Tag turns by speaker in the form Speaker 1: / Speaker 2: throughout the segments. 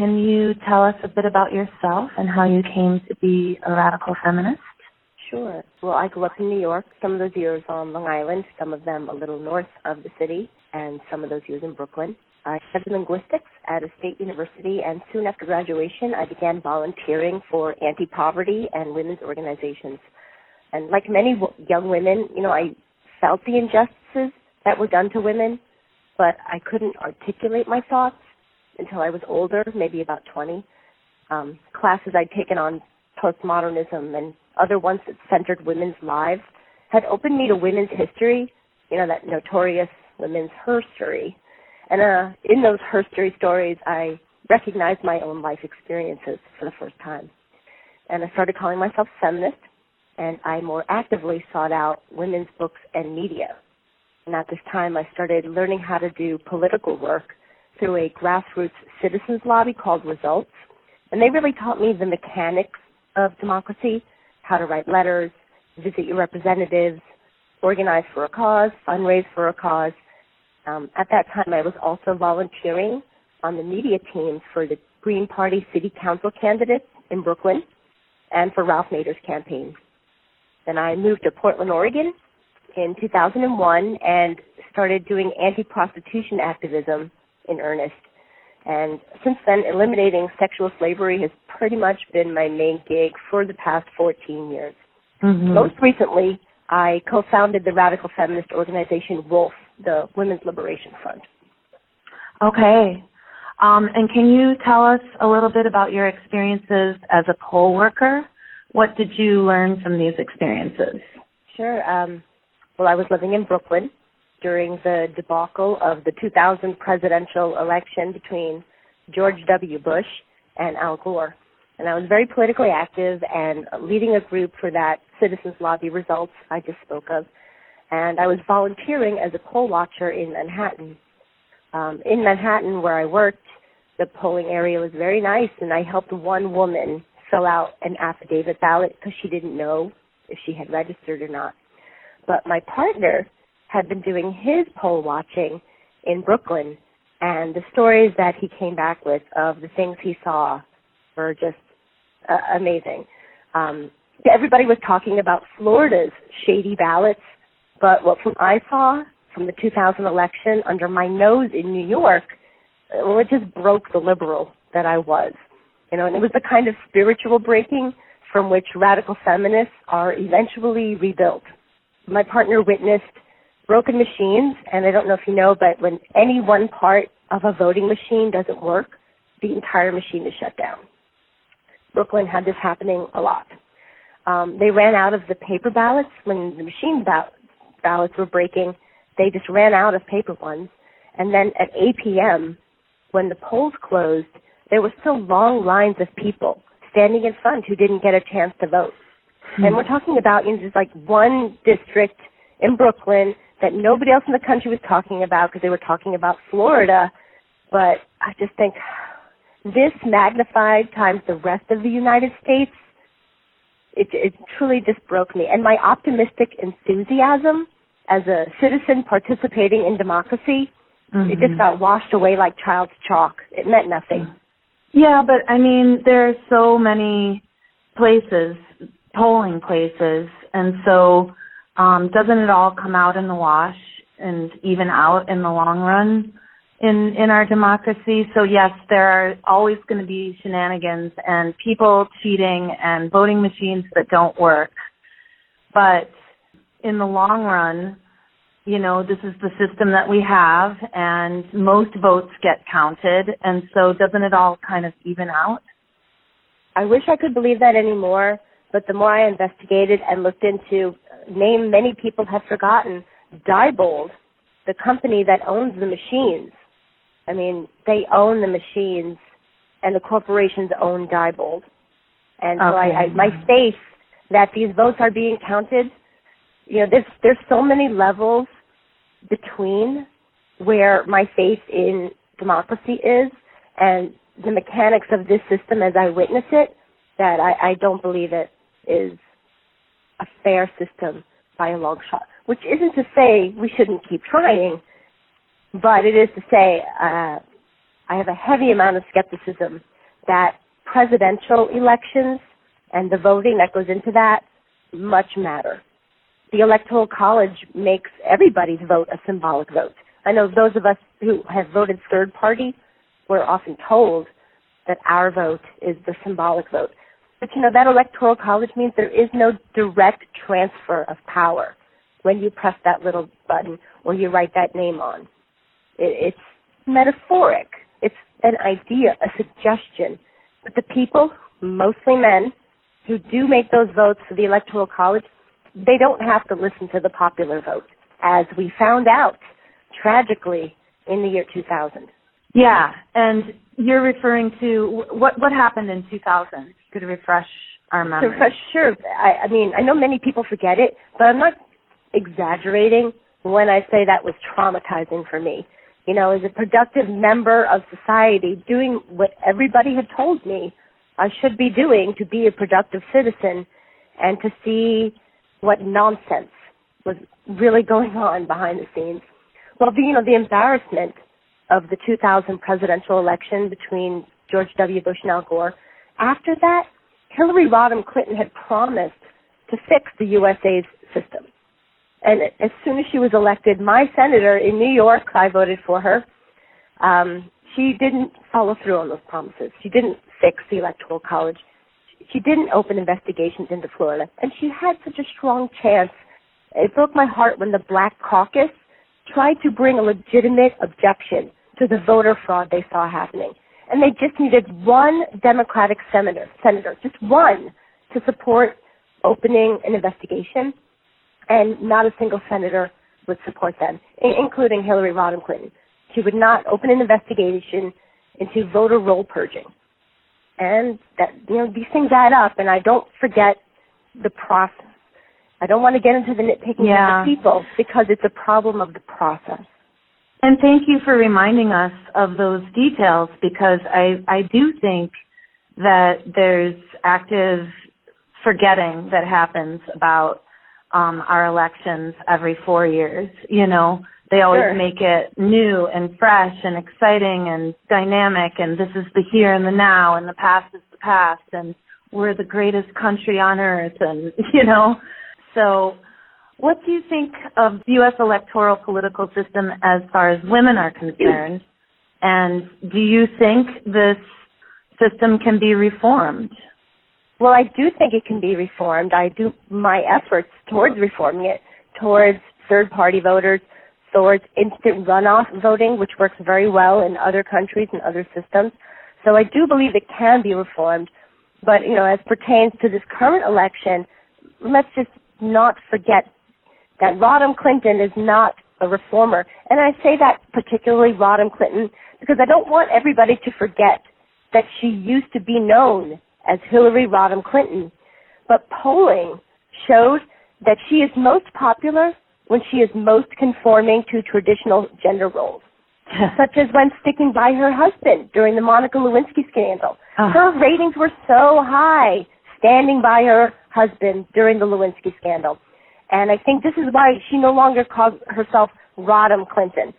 Speaker 1: can you tell us a bit about yourself and how you came to be a radical feminist?
Speaker 2: Sure. Well, I grew up in New York, some of those years on Long Island, some of them a little north of the city, and some of those years in Brooklyn. I studied linguistics at a state university, and soon after graduation, I began volunteering for anti-poverty and women's organizations. And like many young women, you know, I felt the injustices that were done to women, but I couldn't articulate my thoughts until I was older, maybe about 20. Um, classes I'd taken on postmodernism and other ones that centered women's lives had opened me to women's history, you know, that notorious women's herstory. And uh, in those herstory stories, I recognized my own life experiences for the first time. And I started calling myself feminist, and I more actively sought out women's books and media. And at this time, I started learning how to do political work through a grassroots citizens lobby called Results. And they really taught me the mechanics of democracy, how to write letters, visit your representatives, organize for a cause, fundraise for a cause. Um, at that time, I was also volunteering on the media teams for the Green Party City Council candidates in Brooklyn and for Ralph Nader's campaign. Then I moved to Portland, Oregon in 2001 and started doing anti-prostitution activism in earnest. And since then, eliminating sexual slavery has pretty much been my main gig for the past 14 years. Mm-hmm. Most recently, I co-founded the radical feminist organization WOLF, the Women's Liberation Front.
Speaker 1: Okay. Um, and can you tell us a little bit about your experiences as a poll worker? What did you learn from these experiences?
Speaker 2: Sure. Um, well, I was living in Brooklyn during the debacle of the 2000 presidential election between George W. Bush and Al Gore. And I was very politically active and leading a group for that citizens lobby results I just spoke of. And I was volunteering as a poll watcher in Manhattan. Um, in Manhattan, where I worked, the polling area was very nice, and I helped one woman fill out an affidavit ballot because she didn't know if she had registered or not. But my partner had been doing his poll watching in Brooklyn, and the stories that he came back with of the things he saw were just uh, amazing. Um, everybody was talking about Florida's shady ballots, but what from I saw from the 2000 election under my nose in New York, well, it just broke the liberal that I was. You know, and it was the kind of spiritual breaking from which radical feminists are eventually rebuilt. My partner witnessed broken machines, and I don't know if you know, but when any one part of a voting machine doesn't work, the entire machine is shut down. Brooklyn had this happening a lot. Um, they ran out of the paper ballots when the machine ball- ballots were breaking. They just ran out of paper ones. And then at 8 p.m., when the polls closed, there were still long lines of people standing in front who didn't get a chance to vote. Hmm. And we're talking about you know, just like one district in Brooklyn that nobody else in the country was talking about because they were talking about Florida. But I just think this magnified times the rest of the United States, it, it truly just broke me. And my optimistic enthusiasm as a citizen participating in democracy, mm-hmm. it just mm-hmm. got washed away like child's chalk. It meant nothing.
Speaker 1: Yeah, but I mean, there are so many places, polling places, and so um, doesn't it all come out in the wash and even out in the long run in in our democracy? So yes, there are always going to be shenanigans and people cheating and voting machines that don't work. But in the long run, you know, this is the system that we have and most votes get counted and so doesn't it all kind of even out?
Speaker 2: I wish I could believe that anymore, but the more I investigated and looked into name many people have forgotten, Diebold, the company that owns the machines. I mean, they own the machines, and the corporations own Diebold. And so I, I, my faith that these votes are being counted, you know, there's there's so many levels between where my faith in democracy is and the mechanics of this system as I witness it that I, I don't believe it is a fair system by a long shot. Which isn't to say we shouldn't keep trying, but it is to say uh, I have a heavy amount of skepticism that presidential elections and the voting that goes into that much matter. The Electoral College makes everybody's vote a symbolic vote. I know those of us who have voted third party were often told that our vote is the symbolic vote. But you know, that Electoral College means there is no direct transfer of power when you press that little button or you write that name on. It, it's metaphoric. It's an idea, a suggestion. But the people, mostly men, who do make those votes for the Electoral College, they don't have to listen to the popular vote, as we found out tragically in the year 2000.
Speaker 1: Yeah, and you're referring to what what happened in 2000. Could refresh our memory.
Speaker 2: For sure. I, I mean, I know many people forget it, but I'm not exaggerating when I say that was traumatizing for me. You know, as a productive member of society, doing what everybody had told me I should be doing to be a productive citizen and to see what nonsense was really going on behind the scenes. Well, the, you know, the embarrassment of the 2000 presidential election between George W. Bush and Al Gore. After that, Hillary Rodham Clinton had promised to fix the USA's system. And as soon as she was elected, my senator in New York, I voted for her. Um, she didn't follow through on those promises. She didn't fix the Electoral College. She didn't open investigations into Florida. And she had such a strong chance. It broke my heart when the Black Caucus tried to bring a legitimate objection to the voter fraud they saw happening. And they just needed one Democratic senator, senator, just one, to support opening an investigation and not a single senator would support them, including Hillary Rodham Clinton. She would not open an investigation into voter roll purging. And that, you know, these things add up, and I don't forget the process. I don't want to get into the nitpicking yeah. of the people because it's a problem of the process.
Speaker 1: And thank you for reminding us of those details because I, I do think that there's active forgetting that happens about um, our elections every four years. You know, they always
Speaker 2: sure.
Speaker 1: make it new and fresh and exciting and dynamic, and this is the here and the now, and the past is the past, and we're the greatest country on earth, and you know, so. What do you think of the U.S. electoral political system as far as women are concerned? And do you think this system can be reformed?
Speaker 2: Well, I do think it can be reformed. I do my efforts towards reforming it, towards third party voters, towards instant runoff voting, which works very well in other countries and other systems. So I do believe it can be reformed. But, you know, as pertains to this current election, let's just not forget that Rodham Clinton is not a reformer. And I say that particularly Rodham Clinton because I don't want everybody to forget that she used to be known as Hillary Rodham Clinton, but polling showed that she is most popular when she is most conforming to traditional gender roles, such as when sticking by her husband during the Monica Lewinsky scandal. Uh. Her ratings were so high standing by her husband during the Lewinsky scandal. And I think this is why she no longer calls herself Rodham Clinton,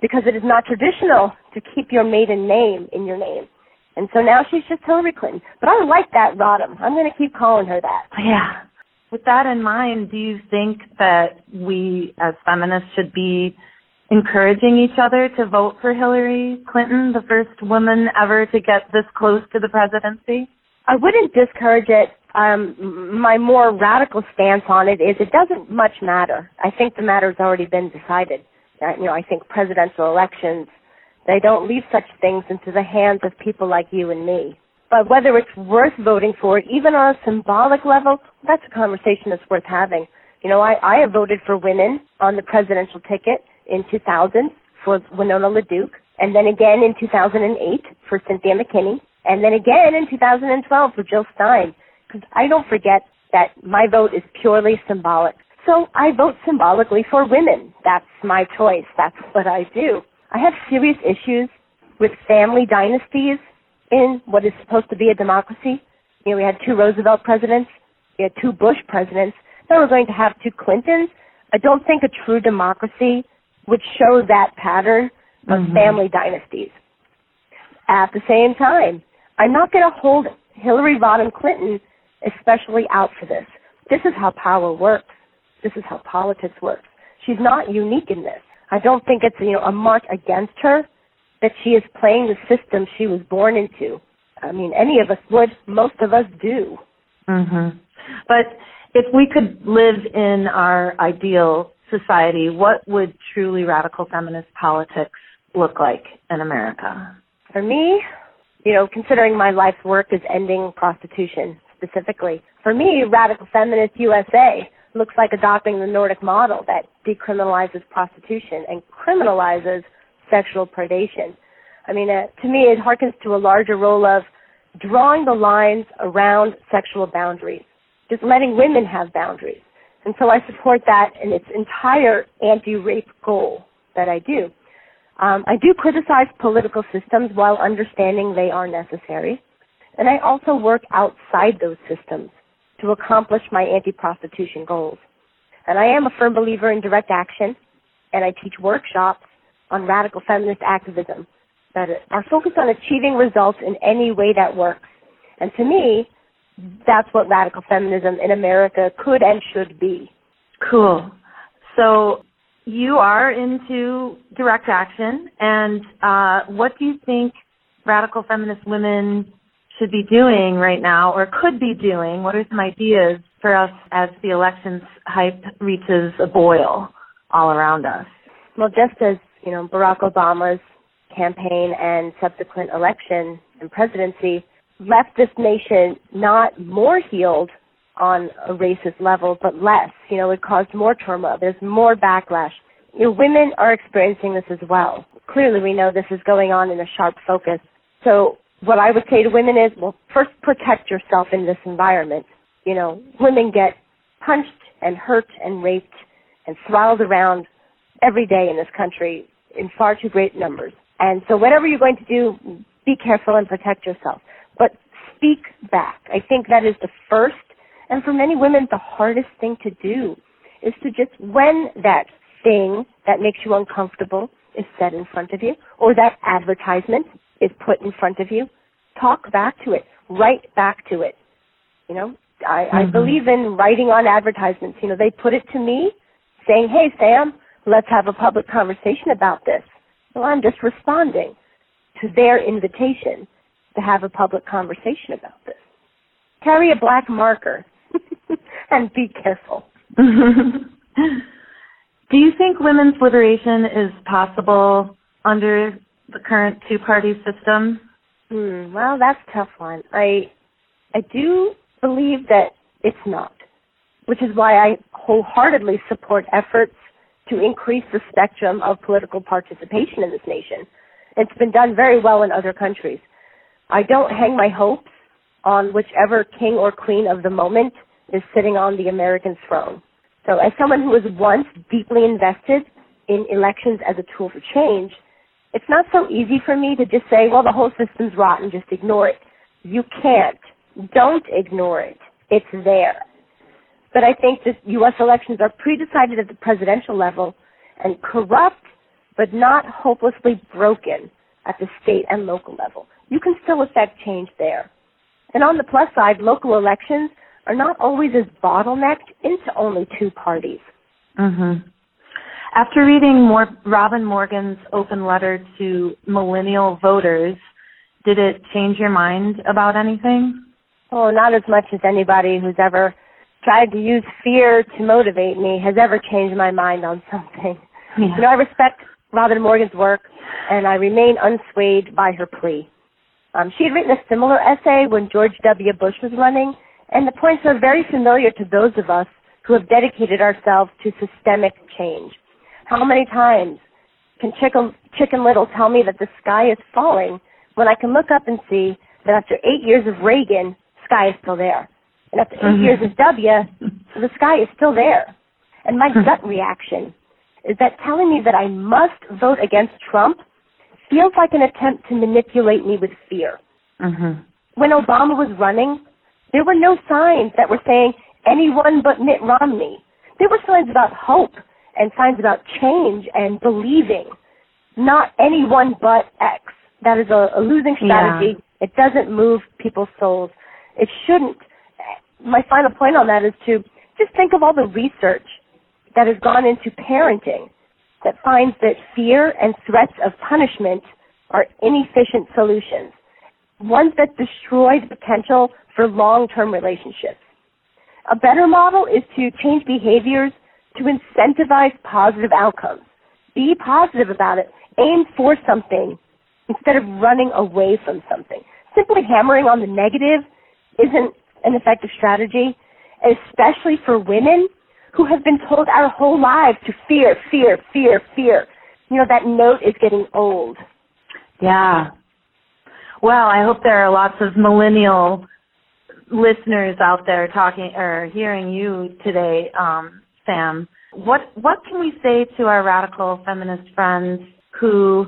Speaker 2: because it is not traditional to keep your maiden name in your name. And so now she's just Hillary Clinton. But I like that Rodham. I'm going to keep calling her that.
Speaker 1: Oh, yeah. With that in mind, do you think that we as feminists should be encouraging each other to vote for Hillary Clinton, the first woman ever to get this close to the presidency?
Speaker 2: I wouldn't discourage it. Um, my more radical stance on it is it doesn't much matter. I think the matter has already been decided. Uh, you know, I think presidential elections they don't leave such things into the hands of people like you and me. But whether it's worth voting for, even on a symbolic level, that's a conversation that's worth having. You know, I, I have voted for women on the presidential ticket in 2000 for Winona LaDuke, and then again in 2008 for Cynthia McKinney, and then again in 2012 for Jill Stein. Because I don't forget that my vote is purely symbolic. So I vote symbolically for women. That's my choice. That's what I do. I have serious issues with family dynasties in what is supposed to be a democracy. You know, we had two Roosevelt presidents, we had two Bush presidents. Now we're going to have two Clintons. I don't think a true democracy would show that pattern of mm-hmm. family dynasties. at the same time, I'm not going to hold Hillary Rodham Clinton especially out for this. This is how power works. This is how politics works. She's not unique in this. I don't think it's you know a mark against her that she is playing the system she was born into. I mean, any of us would. Most of us do.
Speaker 1: Mm-hmm. But if we could live in our ideal society, what would truly radical feminist politics look like in America?
Speaker 2: For me, you know, considering my life's work is ending prostitution specifically, for me, radical feminist USA looks like adopting the Nordic model that decriminalizes prostitution and criminalizes sexual predation. I mean, uh, to me, it harkens to a larger role of drawing the lines around sexual boundaries, just letting women have boundaries. And so I support that in its entire anti-rape goal that I do. Um, I do criticize political systems while understanding they are necessary. And I also work outside those systems to accomplish my anti-prostitution goals. And I am a firm believer in direct action, and I teach workshops on radical feminist activism that are focused on achieving results in any way that works. And to me, that's what radical feminism in America could and should be.
Speaker 1: Cool. So you are into direct action, and uh, what do you think radical feminist women should be doing right now or could be doing? What are some ideas for us as the elections hype reaches a boil all around us?
Speaker 2: Well, just as, you know, Barack Obama's campaign and subsequent election and presidency left this nation not more healed on a racist level, but less. You know, it caused more turmoil. There's more backlash. You know, women are experiencing this as well. Clearly, we know this is going on in a sharp focus. So what I would say to women is, well, first protect yourself in this environment. You know, women get punched and hurt and raped and throttled around every day in this country in far too great numbers. And so whatever you're going to do, be careful and protect yourself. But speak back. I think that is the first, and for many women, the hardest thing to do is to just, when that thing that makes you uncomfortable is set in front of you, or that advertisement is put in front of you, talk back to it, write back to it. You know, I, mm-hmm. I believe in writing on advertisements. You know, they put it to me saying, hey, Sam, let's have a public conversation about this. Well, I'm just responding to their invitation to have a public conversation about this. Carry a black marker and be careful. Do
Speaker 1: you think women's liberation is possible under the current two party system?
Speaker 2: Hmm, well, that's a tough one. I I do believe that it's not, which is why I wholeheartedly support efforts to increase the spectrum of political participation in this nation. It's been done very well in other countries. I don't hang my hopes on whichever king or queen of the moment is sitting on the American throne. So as someone who was once deeply invested in elections as a tool for change, it's not so easy for me to just say, well, the whole system's rotten, just ignore it. You can't. Don't ignore it. It's there. But I think that U.S. elections are pre-decided at the presidential level and corrupt, but not hopelessly broken at the state and local level. You can still affect change there. And on the plus side, local elections are not always as bottlenecked into only two parties.
Speaker 1: Mm-hmm. After reading more, Robin Morgan's open letter to millennial voters, did it change your mind about anything?
Speaker 2: Oh, not as much as anybody who's ever tried to use fear to motivate me has ever changed my mind on something. Yeah. You know, I respect Robin Morgan's work, and I remain unswayed by her plea. Um, she had written a similar essay when George W. Bush was running, and the points are very familiar to those of us who have dedicated ourselves to systemic change. How many times can Chicken, Chicken Little tell me that the sky is falling when I can look up and see that after eight years of Reagan, sky is still there. And after 8 mm-hmm. years of W, the sky is still there. And my gut reaction is that telling me that I must vote against Trump feels like an attempt to manipulate me with fear.
Speaker 1: Mm-hmm.
Speaker 2: When Obama was running, there were no signs that were saying anyone but Mitt Romney. There were signs about hope and signs about change and believing. Not anyone but X. That is a, a losing strategy. Yeah. It doesn't move people's souls. It shouldn't. My final point on that is to just think of all the research that has gone into parenting that finds that fear and threats of punishment are inefficient solutions, ones that destroy the potential for long-term relationships. A better model is to change behaviors to incentivize positive outcomes. Be positive about it. Aim for something instead of running away from something. Simply hammering on the negative isn't an effective strategy, especially for women who have been told our whole lives to fear, fear, fear, fear. You know, that note is getting old.
Speaker 1: Yeah. Well, I hope there are lots of millennial listeners out there talking or hearing you today, um, Sam. What what can we say to our radical feminist friends who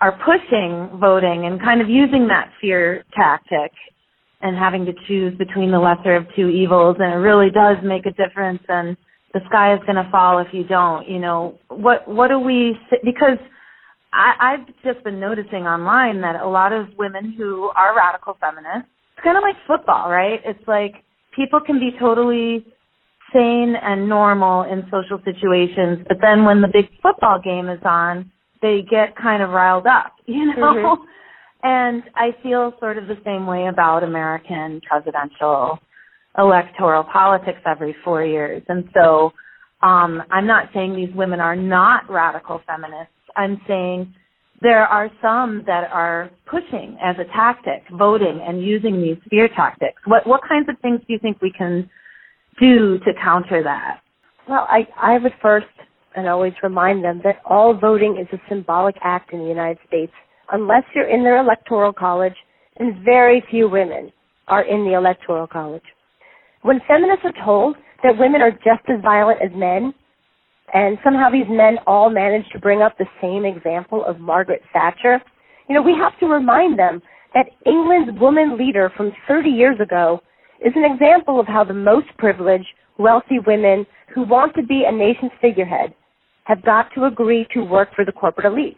Speaker 1: are pushing voting and kind of using that fear tactic and having to choose between the lesser of two evils and it really does make a difference and the sky is going to fall if you don't you know what what do we because I, I've just been noticing online that a lot of women who are radical feminists, it's kind of like football, right? It's like people can be totally sane and normal in social situations, but then when the big football game is on, they get kind of riled up, you know? Mm-hmm. And I feel sort of the same way about American presidential electoral politics every four years. And so um, I'm not saying these women are not radical feminists. I'm saying there are some that are pushing as a tactic voting and using these fear tactics. What what kinds of things do you think we can do to counter that?
Speaker 2: Well, I, I would first and always remind them that all voting is a symbolic act in the United States unless you're in their electoral college, and very few women are in the electoral college. When feminists are told that women are just as violent as men, and somehow these men all manage to bring up the same example of Margaret Thatcher, you know, we have to remind them that England's woman leader from 30 years ago is an example of how the most privileged, wealthy women who want to be a nation's figurehead have got to agree to work for the corporate elites.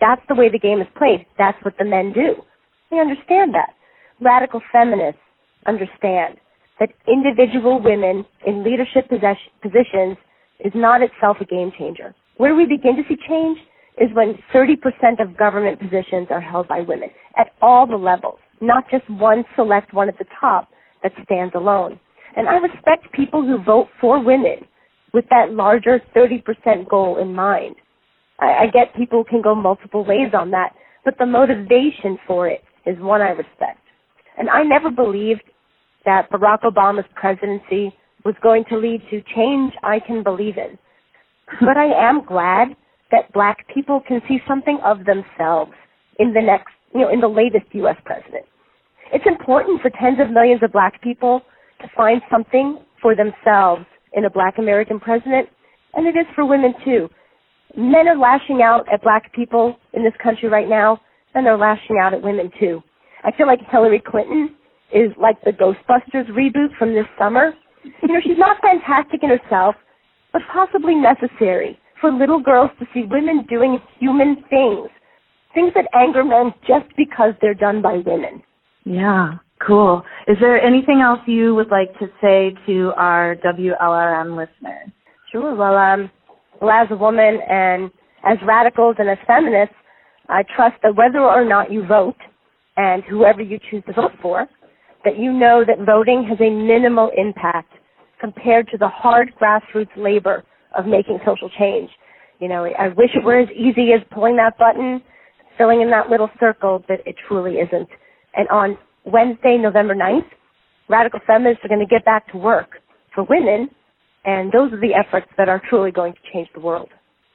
Speaker 2: That's the way the game is played. That's what the men do. They understand that. Radical feminists understand that individual women in leadership positions is not itself a game changer. Where we begin to see change is when 30% of government positions are held by women at all the levels, not just one select one at the top that stands alone. And I respect people who vote for women with that larger 30% goal in mind. I, I get people can go multiple ways on that, but the motivation for it is one I respect. And I never believed that Barack Obama's presidency was going to lead to change I can believe in. But I am glad that black people can see something of themselves in the next, you know, in the latest U.S. president. It's important for tens of millions of black people to find something for themselves in a black American president, and it is for women too. Men are lashing out at black people in this country right now, and they're lashing out at women too. I feel like Hillary Clinton is like the Ghostbusters reboot from this summer you know, she's not fantastic in herself, but possibly necessary for little girls to see women doing human things, things that anger men just because they're done by women.
Speaker 1: Yeah, cool. Is there anything else you would like to say to our WLRM listeners?
Speaker 2: Sure. Well, um, well, as a woman and as radicals and as feminists, I trust that whether or not you vote, and whoever you choose to vote for, that you know that voting has a minimal impact compared to the hard grassroots labor of making social change. You know, I wish it were as easy as pulling that button, filling in that little circle, but it truly isn't. And on Wednesday, November 9th, radical feminists are going to get back to work for women, and those are the efforts that are truly going to change the world.